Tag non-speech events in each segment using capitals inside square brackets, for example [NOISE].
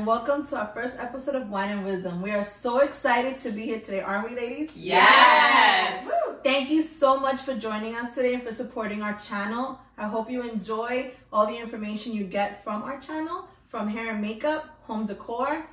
buenos dias, and welcome to our first episode of Wine and Wisdom. We are so excited to be here today, aren't we, ladies? Yes. Thank you so much for joining us today and for supporting our channel. I hope you enjoy all the information you get from our channel, from hair and makeup, home decor,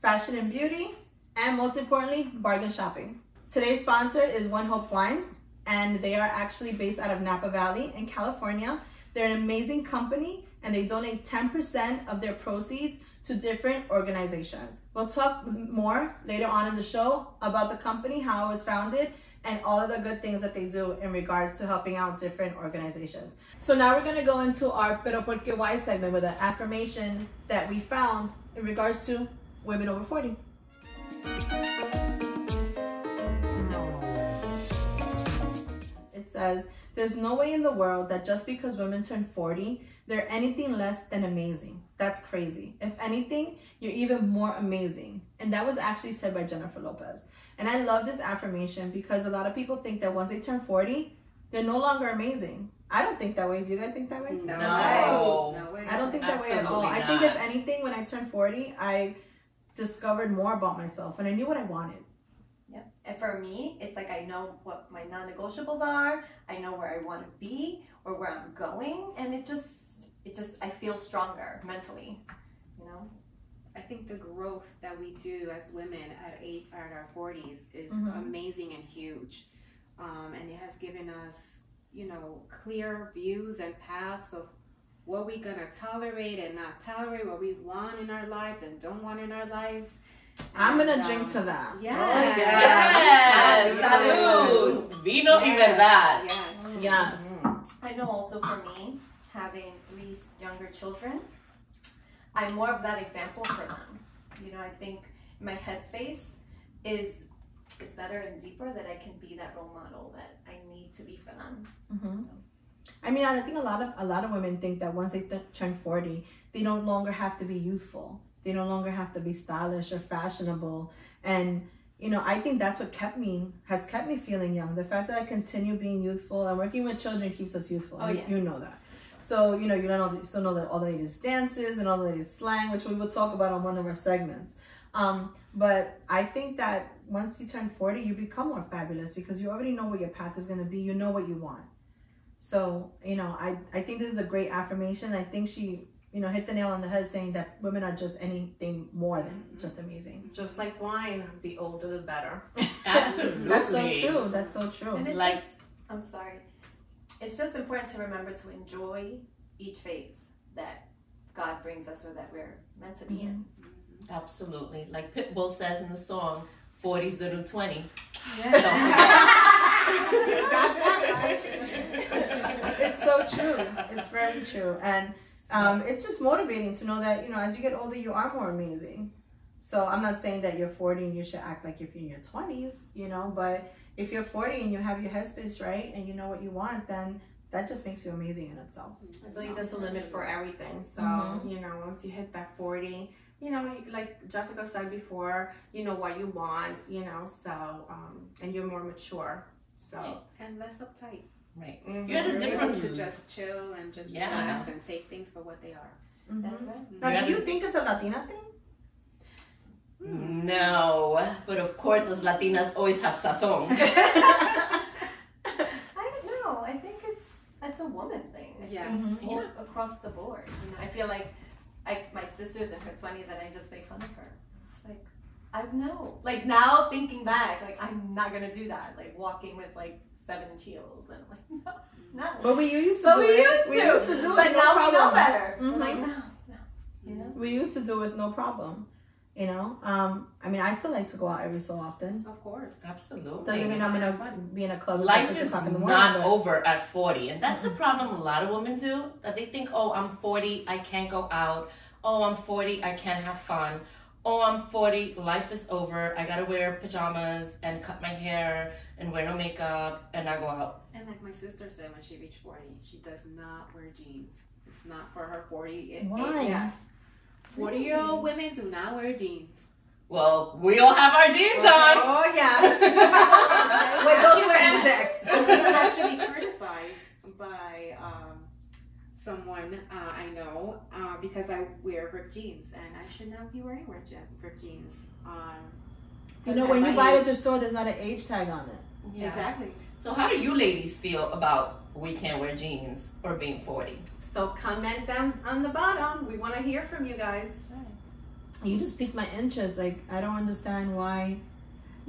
fashion and beauty, and most importantly, bargain shopping. Today's sponsor is One Hope Wines, and they are actually based out of Napa Valley in California. They're an amazing company and they donate 10% of their proceeds to different organizations. We'll talk more later on in the show about the company, how it was founded, and all of the good things that they do in regards to helping out different organizations. So now we're gonna go into our Pero Porque Why segment with an affirmation that we found in regards to women over 40. It says, there's no way in the world that just because women turn 40, they're anything less than amazing. That's crazy. If anything, you're even more amazing. And that was actually said by Jennifer Lopez. And I love this affirmation because a lot of people think that once they turn 40, they're no longer amazing. I don't think that way. Do you guys think that way? No. No way. I don't think that way at all. Absolutely I think if anything, when I turned 40, I discovered more about myself and I knew what I wanted. Yep. And for me, it's like I know what my non-negotiables are. I know where I want to be or where I'm going, and it just, it just, I feel stronger mentally. You know. I think the growth that we do as women at eight at our forties is Mhm. amazing and huge, um, and it has given us, you know, clear views and paths of what we're gonna tolerate and not tolerate, what we want in our lives and don't want in our lives. I'm gonna And, drink um, to that. Yeah. Yes. Yes. Salud. Vino y verdad. Yes. Yes. I know also for me, having three younger children, I'm more of that example for them. You know, I think my headspace is is better and deeper that I can be that role model that I need to be for them. hmm I mean, I think a lot of a lot of women think that once they th- turn forty, they no longer have to be youthful. They no longer have to be stylish or fashionable. And you know, I think that's what kept me has kept me feeling young. The fact that I continue being youthful and working with children keeps us youthful. Oh, you, yeah. you know that. So you know, you don't know, you still know that all the latest dances and all the latest slang, which we will talk about on one of our segments. Um, but I think that once you turn 40, you become more fabulous because you already know what your path is going to be. You know what you want. So, you know, I, I think this is a great affirmation. I think she, you know, hit the nail on the head saying that women are just anything more than just amazing. Just like wine, the older the better. Absolutely. [LAUGHS] That's so true. That's so true. And it's Like- just, I'm sorry. It's just important to remember to enjoy each phase that God brings us or that we're meant to be in. Absolutely. Like Pitbull says in the song, 40s little 20. [LAUGHS] it's so true. It's very true. And um, it's just motivating to know that, you know, as you get older, you are more amazing. So I'm not saying that you're 40 and you should act like if you're in your 20s, you know, but if you're 40 and you have your headspace right and you know what you want, then that just makes you amazing in itself. I believe there's a limit for everything. So, Mhm. you know, once you hit that 40, you know, like Jessica said before, you know what you want, you know, so, um, and you're more mature. So, And less uptight. Right. mhm. You're at a You're different- to just chill and just Yeah. relax and take things for what they are. Mhm. That's right. Now, do you think it's a Latina thing? No, but of course, as Latinas always have sazon. [LAUGHS] I don't know. I think it's it's a woman thing. Yes. think all Yeah. across the board. You know, I feel like I my sister's in her twenties and I just make fun of her. It's like I know. Like now thinking back, like I'm not gonna do that. Like walking with like seven inch heels and like [LAUGHS] no, no. But we used to But do we it. used we to. used to do but it. no now we know better. We're Mhm. like no, no. You know. We used to do it with no problem. You know, um, I mean, I still like to go out every so often. Of course. Absolutely. Doesn't mean I'm gonna be in a club Life six is o'clock in the morning. not but- over at 40. And that's the problem a lot of women do. That they think, oh, I'm 40, I can't go out. Oh, I'm 40, I can't have fun. Oh, I'm 40, life is over. I gotta wear pajamas and cut my hair and wear no makeup and not go out. And like my sister said when she reached 40, she does not wear jeans. It's not for her 40. It, it- Why? yes. 40 year old women do not wear jeans. Well, we all have our jeans on. Oh, yes. [LAUGHS] With those spandex. [LAUGHS] it's actually criticized by um, someone uh, I know uh, because I wear ripped jeans, and I should not be wearing ripped ripped jeans. Um, You know, when you buy it at the store, there's not an age tag on it. Yeah. Exactly. So how do you ladies feel about we can't wear jeans or being 40? So comment down on the bottom. We want to hear from you guys. You just piqued my interest. Like, I don't understand why.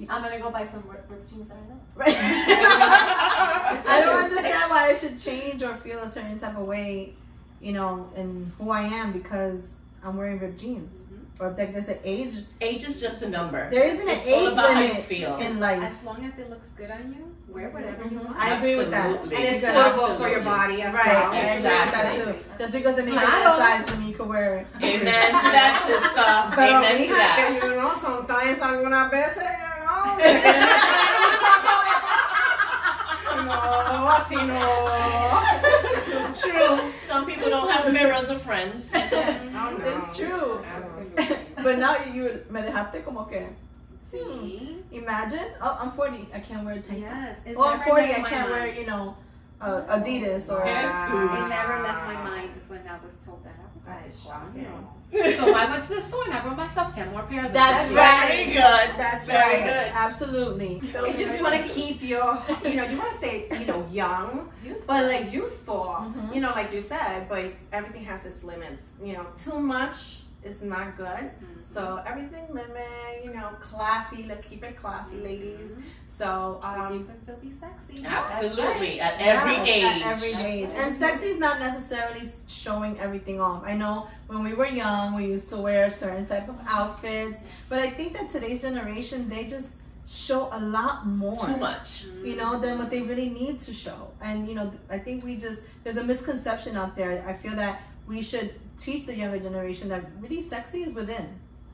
I'm gonna go buy some rip- ripped jeans that I know. [LAUGHS] I don't understand why I should change or feel a certain type of way, you know, in who I am because I'm wearing ripped jeans. Mhm. Or like there's an age. Age is just a number. There isn't an It's all age about you limit feel. in life. As long as it looks good on you, wear whatever you Mhm. want. I agree with that. And it's Good. suitable for your body as Right, well. I agree with that Exactly. too. Just because they make it Claro. that size doesn't mean you can wear it. Amen to that, sister. [LAUGHS] Pero Amen to mija, that. que you know, sometimes algunas veces, you know. [LAUGHS] [LAUGHS] no, así no. True. Some people don't have mirrors of friends. Oh, [LAUGHS] no. It's true. Absolutely. but now you me dejaste como que See? imagine. Oh, I'm 40. I can't wear a tank top. Yes. It's Oh, I'm 40. I can't wear, you know, uh, Adidas or. Yes. It never left my mind when I was told that. I was That like, shocking. [LAUGHS] So I went to the store and I brought myself 10 more pairs of That's them. right. Very good. That's Very right. good. Absolutely. You just want to keep your, you know, you want to stay, you know, young, but like youthful. Mhm. You know, like you said, but everything has its limits. You know, too much is not good. Mhm. So everything limit, you know, classy. Let's keep it classy, ladies. So, Because you um, can still be sexy. Absolutely. At every Yes, age. At every That's age. right. And sexy is not necessarily showing everything off. I know when we were young, we used to wear certain type of outfits, but I think that today's generation, they just show a lot more. Too much. You know, than what they really need to show. And, you know, I think we just, there's a misconception out there. I feel that we should teach the younger generation that really sexy is within.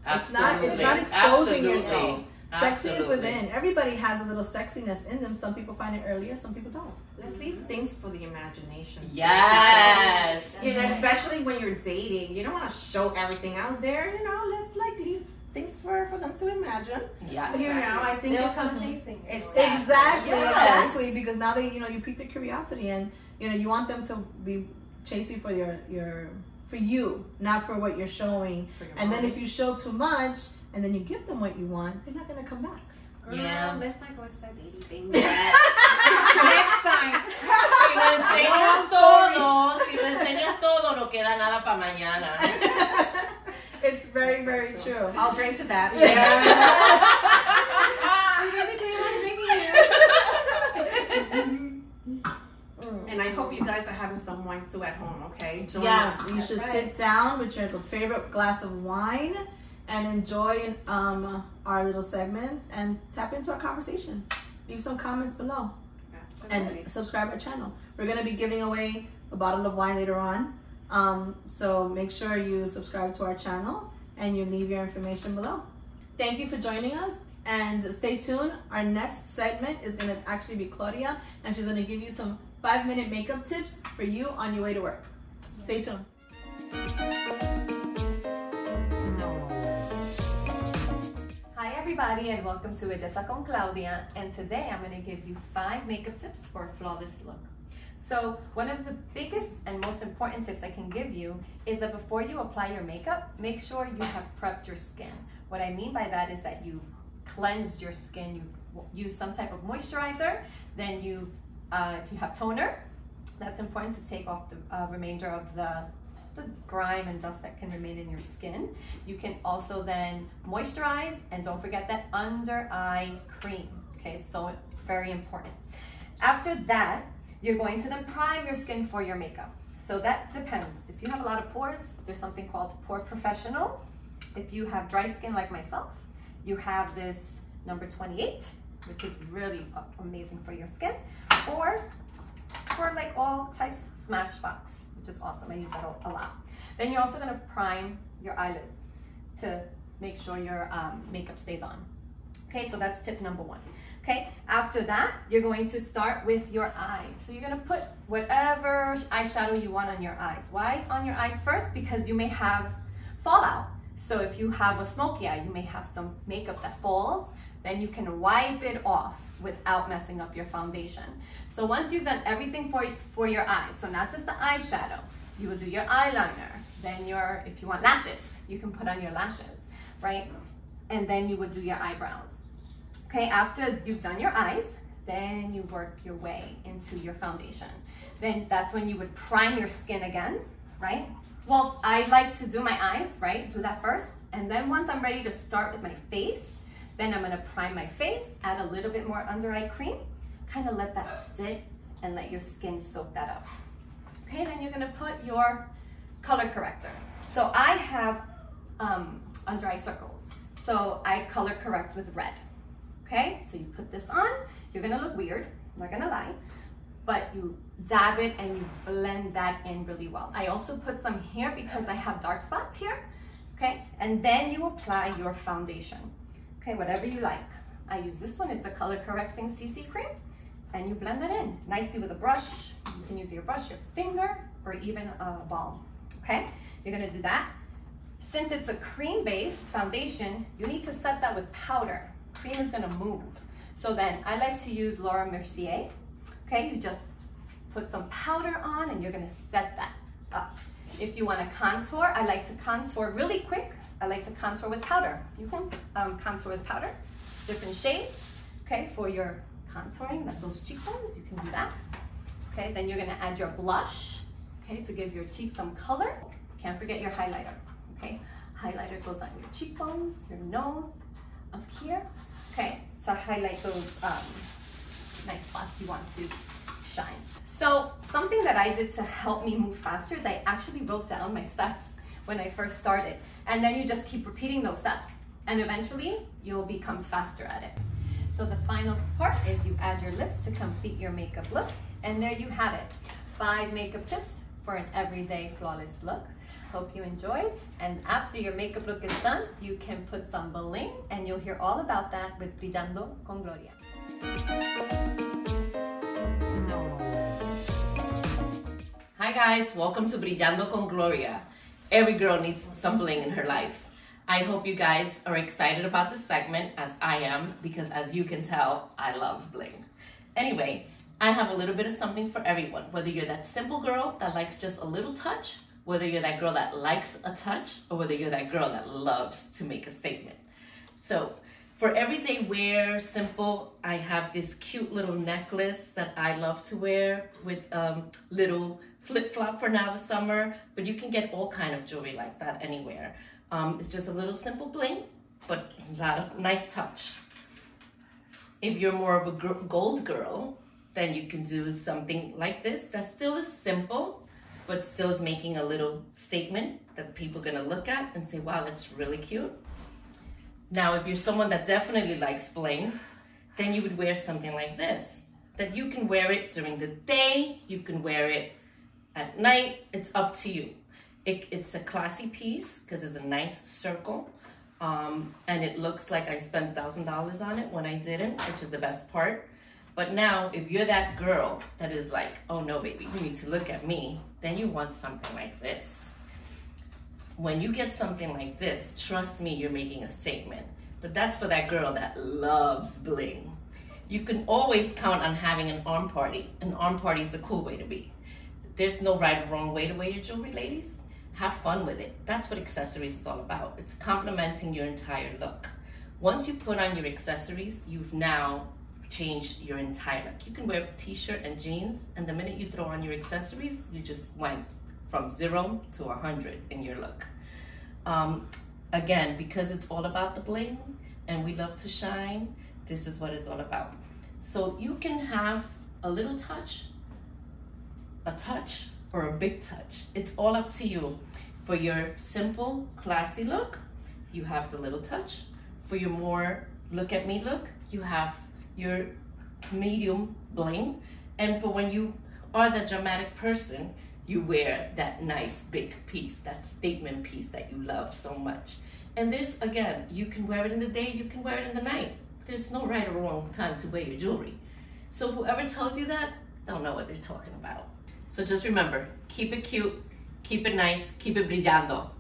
It's not, Absolutely. it's not exposing Absolutely. yourself. Sexy is within. Everybody has a little sexiness in them. Some people find it earlier, some people don't. let's leave things for the imagination. Yes. You know, especially when you're dating, you don't want to show everything out there. You know, let's like leave things for for them to imagine. Yes. You know, I think They'll it's come chasing. It's Exactly, Yes. exactly. Because now they, you know, you pique their curiosity, and you know, you want them to be chase you for your your for you, not for what you're showing. for your And then if you show too much, and then you give them what you want, they're not gonna come back. Girl, Yeah. let's not go into that dating thing. yet. [LAUGHS] Next time. Si lo enseñas todo, si lo enseñas todo, no queda nada para mañana. [LAUGHS] it's very, very true. I'll drink to that. Yeah. [LAUGHS] And I hope you guys are having some wine too at home, okay? Join Yes, us. you should right. sit down with your favorite glass of wine and enjoy um, our little segments and tap into our conversation. Leave some comments below Absolutely. and subscribe our channel. We're gonna be giving away a bottle of wine later on, um, so make sure you subscribe to our channel and you leave your information below. Thank you for joining us. And stay tuned. Our next segment is going to actually be Claudia, and she's going to give you some five minute makeup tips for you on your way to work. Stay tuned. Everybody and welcome to Belleza con Claudia and today I'm going to give you five makeup tips for a flawless look. So one of the biggest and most important tips I can give you is that before you apply your makeup, make sure you have prepped your skin. What I mean by that is that you've cleansed your skin, you've used some type of moisturizer, then you've, uh, if you have toner, that's important to take off the uh, remainder of the the grime and dust that can remain in your skin. You can also then moisturize and don't forget that under eye cream. Okay, so very important. After that, you're going to then prime your skin for your makeup. So that depends. If you have a lot of pores, there's something called POREfessional. If you have dry skin like myself, you have this number 28, which is really amazing for your skin. Or for like all types, Smashbox, which is awesome. I use that a lot. Then you're also gonna prime your eyelids to make sure your um, makeup stays on. Okay, so that's tip number one. Okay, after that, you're going to start with your eyes. So you're gonna put whatever eyeshadow you want on your eyes. Why on your eyes first? Because you may have fallout. So if you have a smoky eye, you may have some makeup that falls, then you can wipe it off without messing up your foundation. So once you've done everything for, for your eyes, so not just the eyeshadow, you will do your eyeliner. Then your, if you want lashes, you can put on your lashes, right? And then you would do your eyebrows. Okay, after you've done your eyes, then you work your way into your foundation. Then that's when you would prime your skin again, right? Well, I like to do my eyes, right? Do that first. And then once I'm ready to start with my face, then I'm gonna prime my face, add a little bit more under eye cream, kind of let that sit and let your skin soak that up. Okay, then you're gonna put your color corrector. So I have um, under eye circles. So I color correct with red. Okay, so you put this on, you're gonna look weird, I'm not gonna lie, but you dab it and you blend that in really well. I also put some here because I have dark spots here, okay? And then you apply your foundation, okay, whatever you like. I use this one, it's a color correcting CC cream, and you blend it in nicely with a brush. You can use your brush, your finger, or even a ball, okay? You're gonna do that. Since it's a cream-based foundation, you need to set that with powder. Cream is gonna move. So then I like to use Laura Mercier. Okay, you just put some powder on and you're gonna set that up. If you wanna contour, I like to contour really quick. I like to contour with powder. You can um, contour with powder, different shades, okay, for your contouring, those cheekbones, you can do that. Okay, then you're gonna add your blush, okay, to give your cheek some color. Can't forget your highlighter, okay? Highlighter goes on your cheekbones, your nose, up here, okay, to highlight those um, nice spots you want to shine. So something that I did to help me move faster is I actually wrote down my steps when I first started. And then you just keep repeating those steps. And eventually you'll become faster at it. So the final part is you add your lips to complete your makeup look. And there you have it. Five makeup tips for an everyday flawless look. Hope you enjoyed. And after your makeup look is done, you can put some bling and you'll hear all about that with Brillando con Gloria. Hi guys, welcome to Brillando con Gloria. Every girl needs some bling in her life. I hope you guys are excited about this segment as I am because as you can tell, I love bling. Anyway, I have a little bit of something for everyone, whether you're that simple girl that likes just a little touch whether you're that girl that likes a touch or whether you're that girl that loves to make a statement. So for everyday wear, simple, I have this cute little necklace that I love to wear with um, little flip-flop for now the summer, but you can get all kind of jewelry like that anywhere. Um, it's just a little simple bling, but a lot of nice touch. If you're more of a gold girl, then you can do something like this that still is simple, but still is making a little statement that people are gonna look at and say, wow, that's really cute. Now, if you're someone that definitely likes bling, then you would wear something like this. That you can wear it during the day, you can wear it at night, it's up to you. It, it's a classy piece because it's a nice circle. Um, and it looks like I spent $1,000 on it when I didn't, which is the best part. But now, if you're that girl that is like, oh no, baby, you need to look at me, then you want something like this. When you get something like this, trust me, you're making a statement. But that's for that girl that loves bling. You can always count on having an arm party. An arm party is the cool way to be. There's no right or wrong way to wear your jewelry, ladies. Have fun with it. That's what accessories is all about. It's complementing your entire look. Once you put on your accessories, you've now changed your entire look. You can wear a t-shirt and jeans, and the minute you throw on your accessories, you just went from zero to a hundred in your look. Um, again, because it's all about the bling, and we love to shine, this is what it's all about. So you can have a little touch, a touch, or a big touch. It's all up to you. For your simple, classy look, you have the little touch. For your more look at me look, you have your medium bling. And for when you are the dramatic person, you wear that nice big piece, that statement piece that you love so much. And this, again, you can wear it in the day, you can wear it in the night. There's no right or wrong time to wear your jewelry. So whoever tells you that, don't know what they're talking about. So just remember, keep it cute, keep it nice, keep it brillando.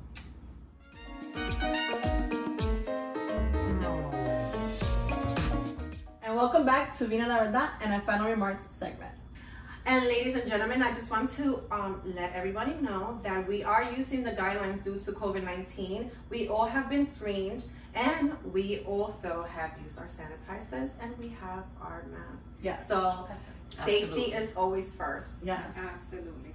And welcome back to Vina La Verdad and our final remarks segment. And And ladies and gentlemen, I just want to um, let everybody know that we are using the guidelines due to COVID-19. We all have been screened and we also have used our sanitizers and we have our masks. Yes. So That's right. safety is always first. yes. Absolutely.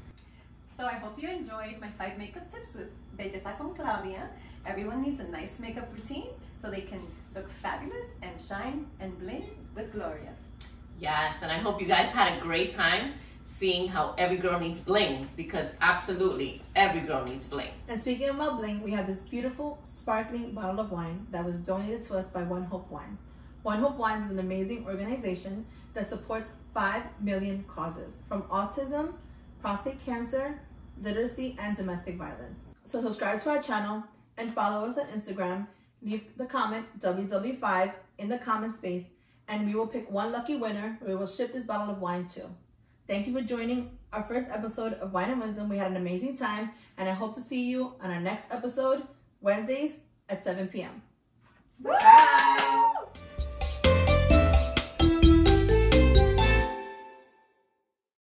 So I hope you enjoyed my five makeup tips with Belleza con Claudia. Everyone needs a nice makeup routine so they can look fabulous and shine and bling with Gloria. Yes, and I hope you guys had a great time seeing how every girl needs bling because absolutely every girl needs bling. And speaking about bling, we have this beautiful sparkling bottle of wine that was donated to us by One Hope Wines. One Hope Wines is an amazing organization that supports 5 million causes from autism, prostate cancer, literacy, and domestic violence. So subscribe to our channel and follow us on Instagram. Leave the comment WW5 in the comment space and we will pick one lucky winner we will ship this bottle of wine to. Thank you for joining our first episode of Wine and Wisdom. We had an amazing time, and I hope to see you on our next episode, Wednesdays at 7 p.m. Bye!